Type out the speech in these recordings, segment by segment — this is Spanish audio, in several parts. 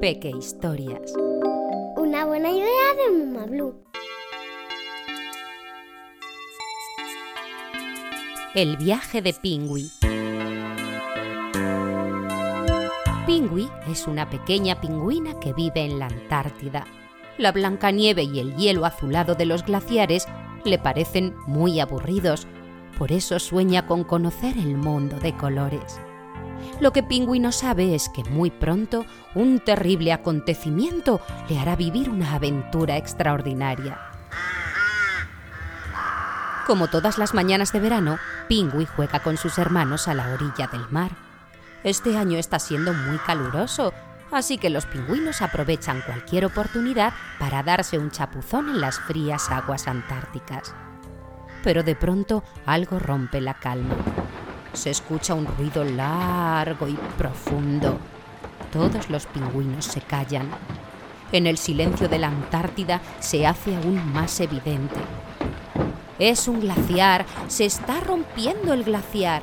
Peque Historias. Una buena idea de Mama Blue. El viaje de Pingüi. Pingüi es una pequeña pingüina que vive en la Antártida. La blanca nieve y el hielo azulado de los glaciares le parecen muy aburridos, por eso sueña con conocer el mundo de colores. Lo que Pingüi no sabe es que muy pronto un terrible acontecimiento le hará vivir una aventura extraordinaria. Como todas las mañanas de verano, Pingüi juega con sus hermanos a la orilla del mar. Este año está siendo muy caluroso, así que los pingüinos aprovechan cualquier oportunidad para darse un chapuzón en las frías aguas antárticas. Pero de pronto algo rompe la calma. Se escucha un ruido largo y profundo. Todos los pingüinos se callan. En el silencio de la Antártida se hace aún más evidente. Es un glaciar, se está rompiendo el glaciar.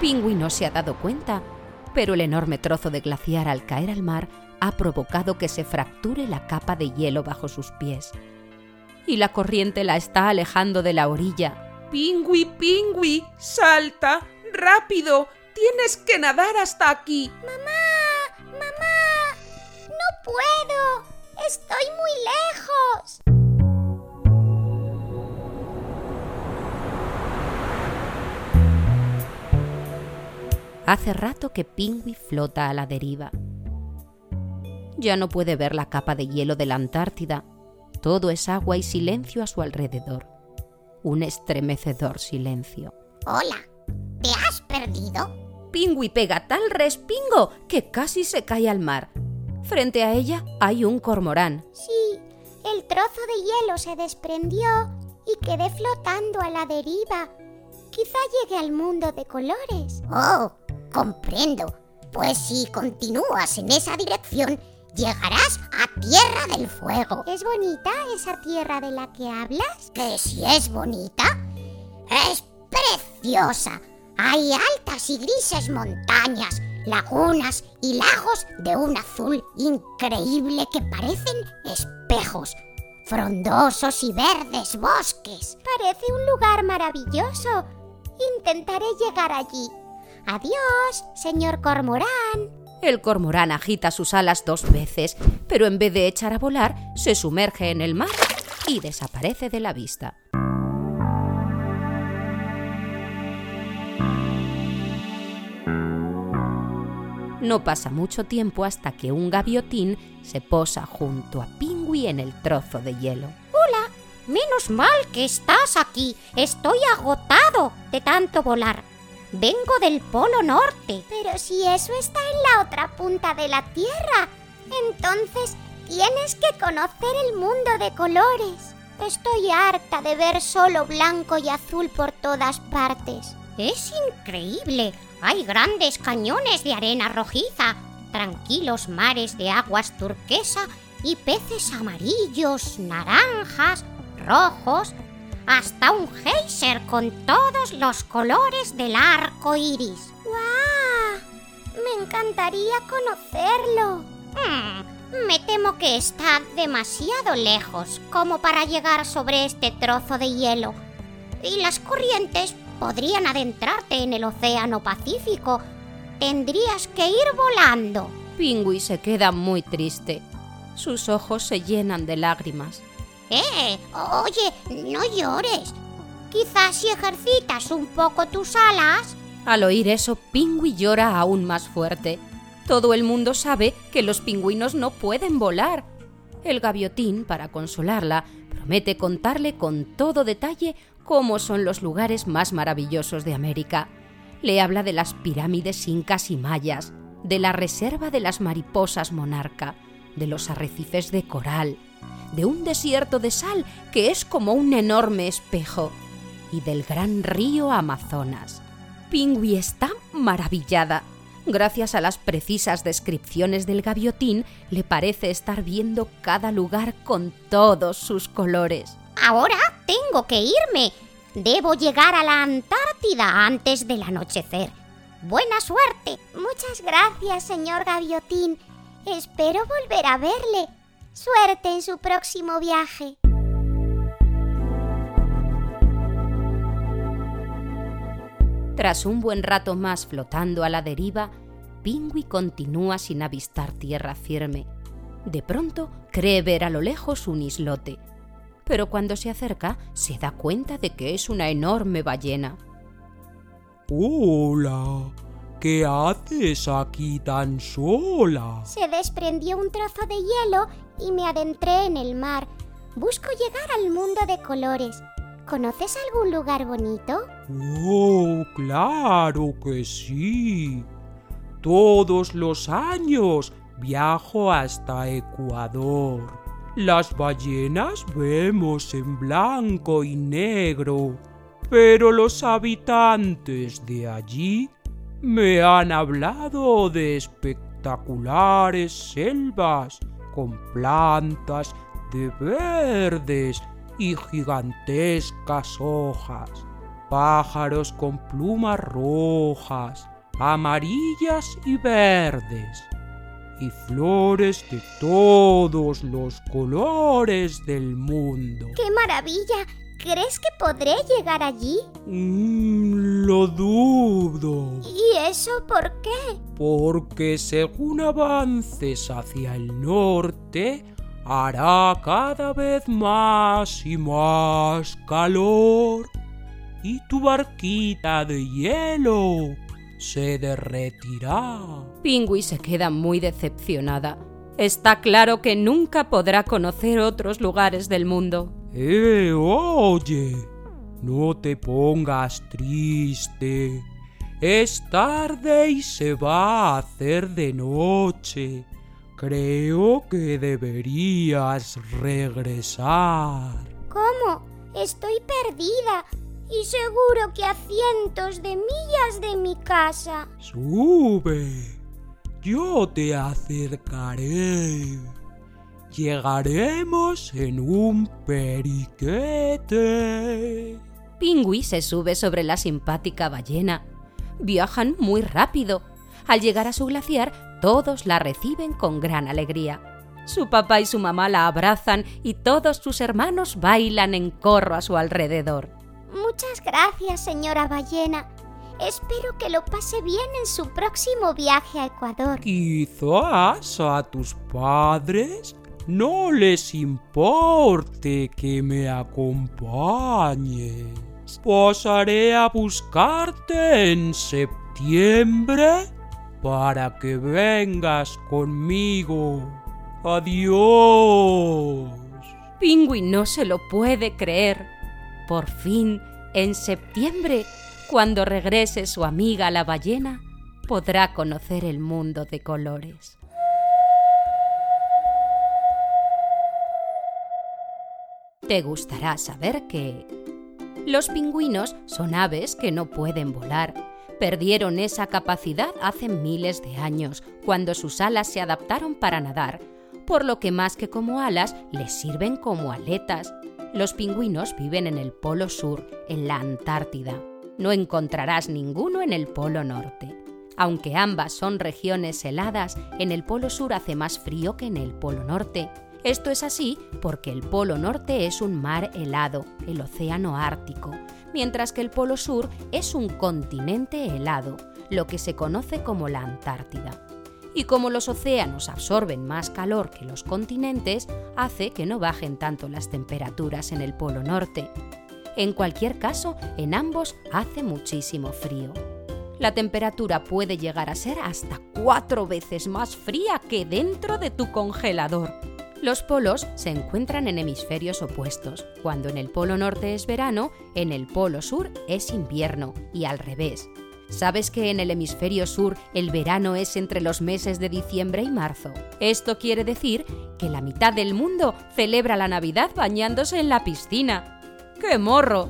Pingüi no se ha dado cuenta, pero el enorme trozo de glaciar al caer al mar ha provocado que se fracture la capa de hielo bajo sus pies. Y la corriente la está alejando de la orilla. Pingüi, pingüi, salta, rápido, tienes que nadar hasta aquí. Mamá, mamá, no puedo, estoy muy lejos. Hace rato que Pingüi flota a la deriva. Ya no puede ver la capa de hielo de la Antártida. Todo es agua y silencio a su alrededor. Un estremecedor silencio. Hola, ¿te has perdido? Pingüi pega tal respingo que casi se cae al mar. Frente a ella hay un cormorán. Sí, el trozo de hielo se desprendió y quedé flotando a la deriva. Quizá llegue al mundo de colores. Oh, comprendo. Pues si continúas en esa dirección, llegarás a Tierra del Fuego. ¿Es bonita esa tierra de la que hablas? Que si es bonita, es preciosa. Hay altas y grises montañas, lagunas y lagos de un azul increíble que parecen espejos, frondosos y verdes bosques. Parece un lugar maravilloso. Intentaré llegar allí. Adiós, señor cormorán. El cormorán agita sus alas dos veces, pero en vez de echar a volar, se sumerge en el mar y desaparece de la vista. No pasa mucho tiempo hasta que un gaviotín se posa junto a Pingüi en el trozo de hielo. Hola, menos mal que estás aquí. Estoy agotado de tanto volar. Vengo del Polo Norte. Pero si eso está en la otra punta de la Tierra, entonces tienes que conocer el mundo de colores. Estoy harta de ver solo blanco y azul por todas partes. Es increíble. Hay grandes cañones de arena rojiza, tranquilos mares de aguas turquesa y peces amarillos, naranjas, rojos, hasta un geyser con todos los colores del arco iris. ¡Guau! Me encantaría conocerlo. Hmm, me temo que está demasiado lejos como para llegar sobre este trozo de hielo. Y las corrientes podrían adentrarte en el Océano Pacífico. Tendrías que ir volando. Pingüi se queda muy triste. Sus ojos se llenan de lágrimas. ¡Eh! Oye, no llores. Quizás si ejercitas un poco tus alas. Al oír eso, Pingüi llora aún más fuerte. Todo el mundo sabe que los pingüinos no pueden volar. El gaviotín, para consolarla, promete contarle con todo detalle cómo son los lugares más maravillosos de América. Le habla de las pirámides incas y mayas, de la reserva de las mariposas monarca, de los arrecifes de coral, de un desierto de sal que es como un enorme espejo, y del gran río Amazonas. Pingüi está maravillada. Gracias a las precisas descripciones del gaviotín, le parece estar viendo cada lugar con todos sus colores. Ahora tengo que irme. Debo llegar a la Antártida antes del anochecer. Buena suerte. Muchas gracias, señor Gaviotín. Espero volver a verle. Suerte en su próximo viaje. Tras un buen rato más flotando a la deriva, Pingüi continúa sin avistar tierra firme. De pronto cree ver a lo lejos un islote, pero cuando se acerca se da cuenta de que es una enorme ballena. Hola, ¿qué haces aquí tan sola? Se desprendió un trozo de hielo y me adentré en el mar. Busco llegar al mundo de colores. ¿Conoces algún lugar bonito? Oh, claro que sí. Todos los años viajo hasta Ecuador. Las ballenas vemos en blanco y negro, pero los habitantes de allí me han hablado de espectaculares selvas con plantas de verdes y gigantescas hojas, pájaros con plumas rojas, amarillas y verdes, y flores de todos los colores del mundo. ¡Qué maravilla! ¿Crees que podré llegar allí? Mm, lo dudo. ¿Y eso por qué? Porque según avances hacia el norte, hará cada vez más y más calor. Y tu barquita de hielo se derretirá. Pingüi se queda muy decepcionada. Está claro que nunca podrá conocer otros lugares del mundo. Eh, oye, no te pongas triste. Es tarde y se va a hacer de noche. Creo que deberías regresar. ¿Cómo? Estoy perdida y seguro que a cientos de millas de mi casa. Sube. Yo te acercaré. Llegaremos en un periquete. Pingüi se sube sobre la simpática ballena. Viajan muy rápido. Al llegar a su glaciar, todos la reciben con gran alegría. Su papá y su mamá la abrazan y todos sus hermanos bailan en corro a su alrededor. Muchas gracias, señora ballena. Espero que lo pase bien en su próximo viaje a Ecuador. Quizás a tus padres no les importe que me acompañes. Pasaré a buscarte en septiembre para que vengas conmigo. Adiós. Pingüi no se lo puede creer. Por fin, en septiembre, cuando regrese su amiga la ballena, podrá conocer el mundo de colores. Te gustará saber que los pingüinos son aves que no pueden volar. Perdieron esa capacidad hace miles de años, cuando sus alas se adaptaron para nadar, por lo que más que como alas les sirven como aletas. Los pingüinos viven en el Polo Sur, en la Antártida. No encontrarás ninguno en el Polo Norte. Aunque ambas son regiones heladas, en el Polo Sur hace más frío que en el Polo Norte. Esto es así porque el Polo Norte es un mar helado, el Océano Ártico, mientras que el Polo Sur es un continente helado, lo que se conoce como la Antártida. Y como los océanos absorben más calor que los continentes, hace que no bajen tanto las temperaturas en el Polo Norte. En cualquier caso, en ambos hace muchísimo frío. La temperatura puede llegar a ser hasta cuatro veces más fría que dentro de tu congelador. Los polos se encuentran en hemisferios opuestos. Cuando en el polo norte es verano, en el polo sur es invierno y al revés. ¿Sabes que en el hemisferio sur el verano es entre los meses de diciembre y marzo? Esto quiere decir que la mitad del mundo celebra la Navidad bañándose en la piscina. ¡Qué morro!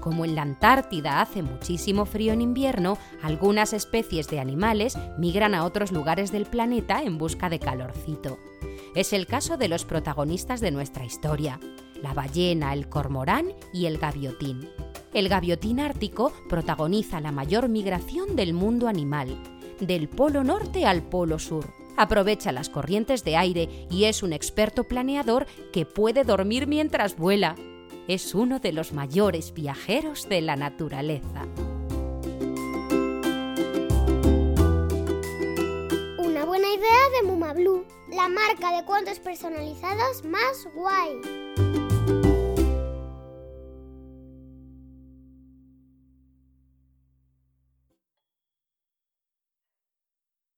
Como en la Antártida hace muchísimo frío en invierno, algunas especies de animales migran a otros lugares del planeta en busca de calorcito. Es el caso de los protagonistas de nuestra historia, la ballena, el cormorán y el gaviotín. El gaviotín ártico protagoniza la mayor migración del mundo animal, del polo norte al polo sur. Aprovecha las corrientes de aire y es un experto planeador que puede dormir mientras vuela. Es uno de los mayores viajeros de la naturaleza. Una buena idea de Muma Blue, la marca de cuentos personalizados más guay.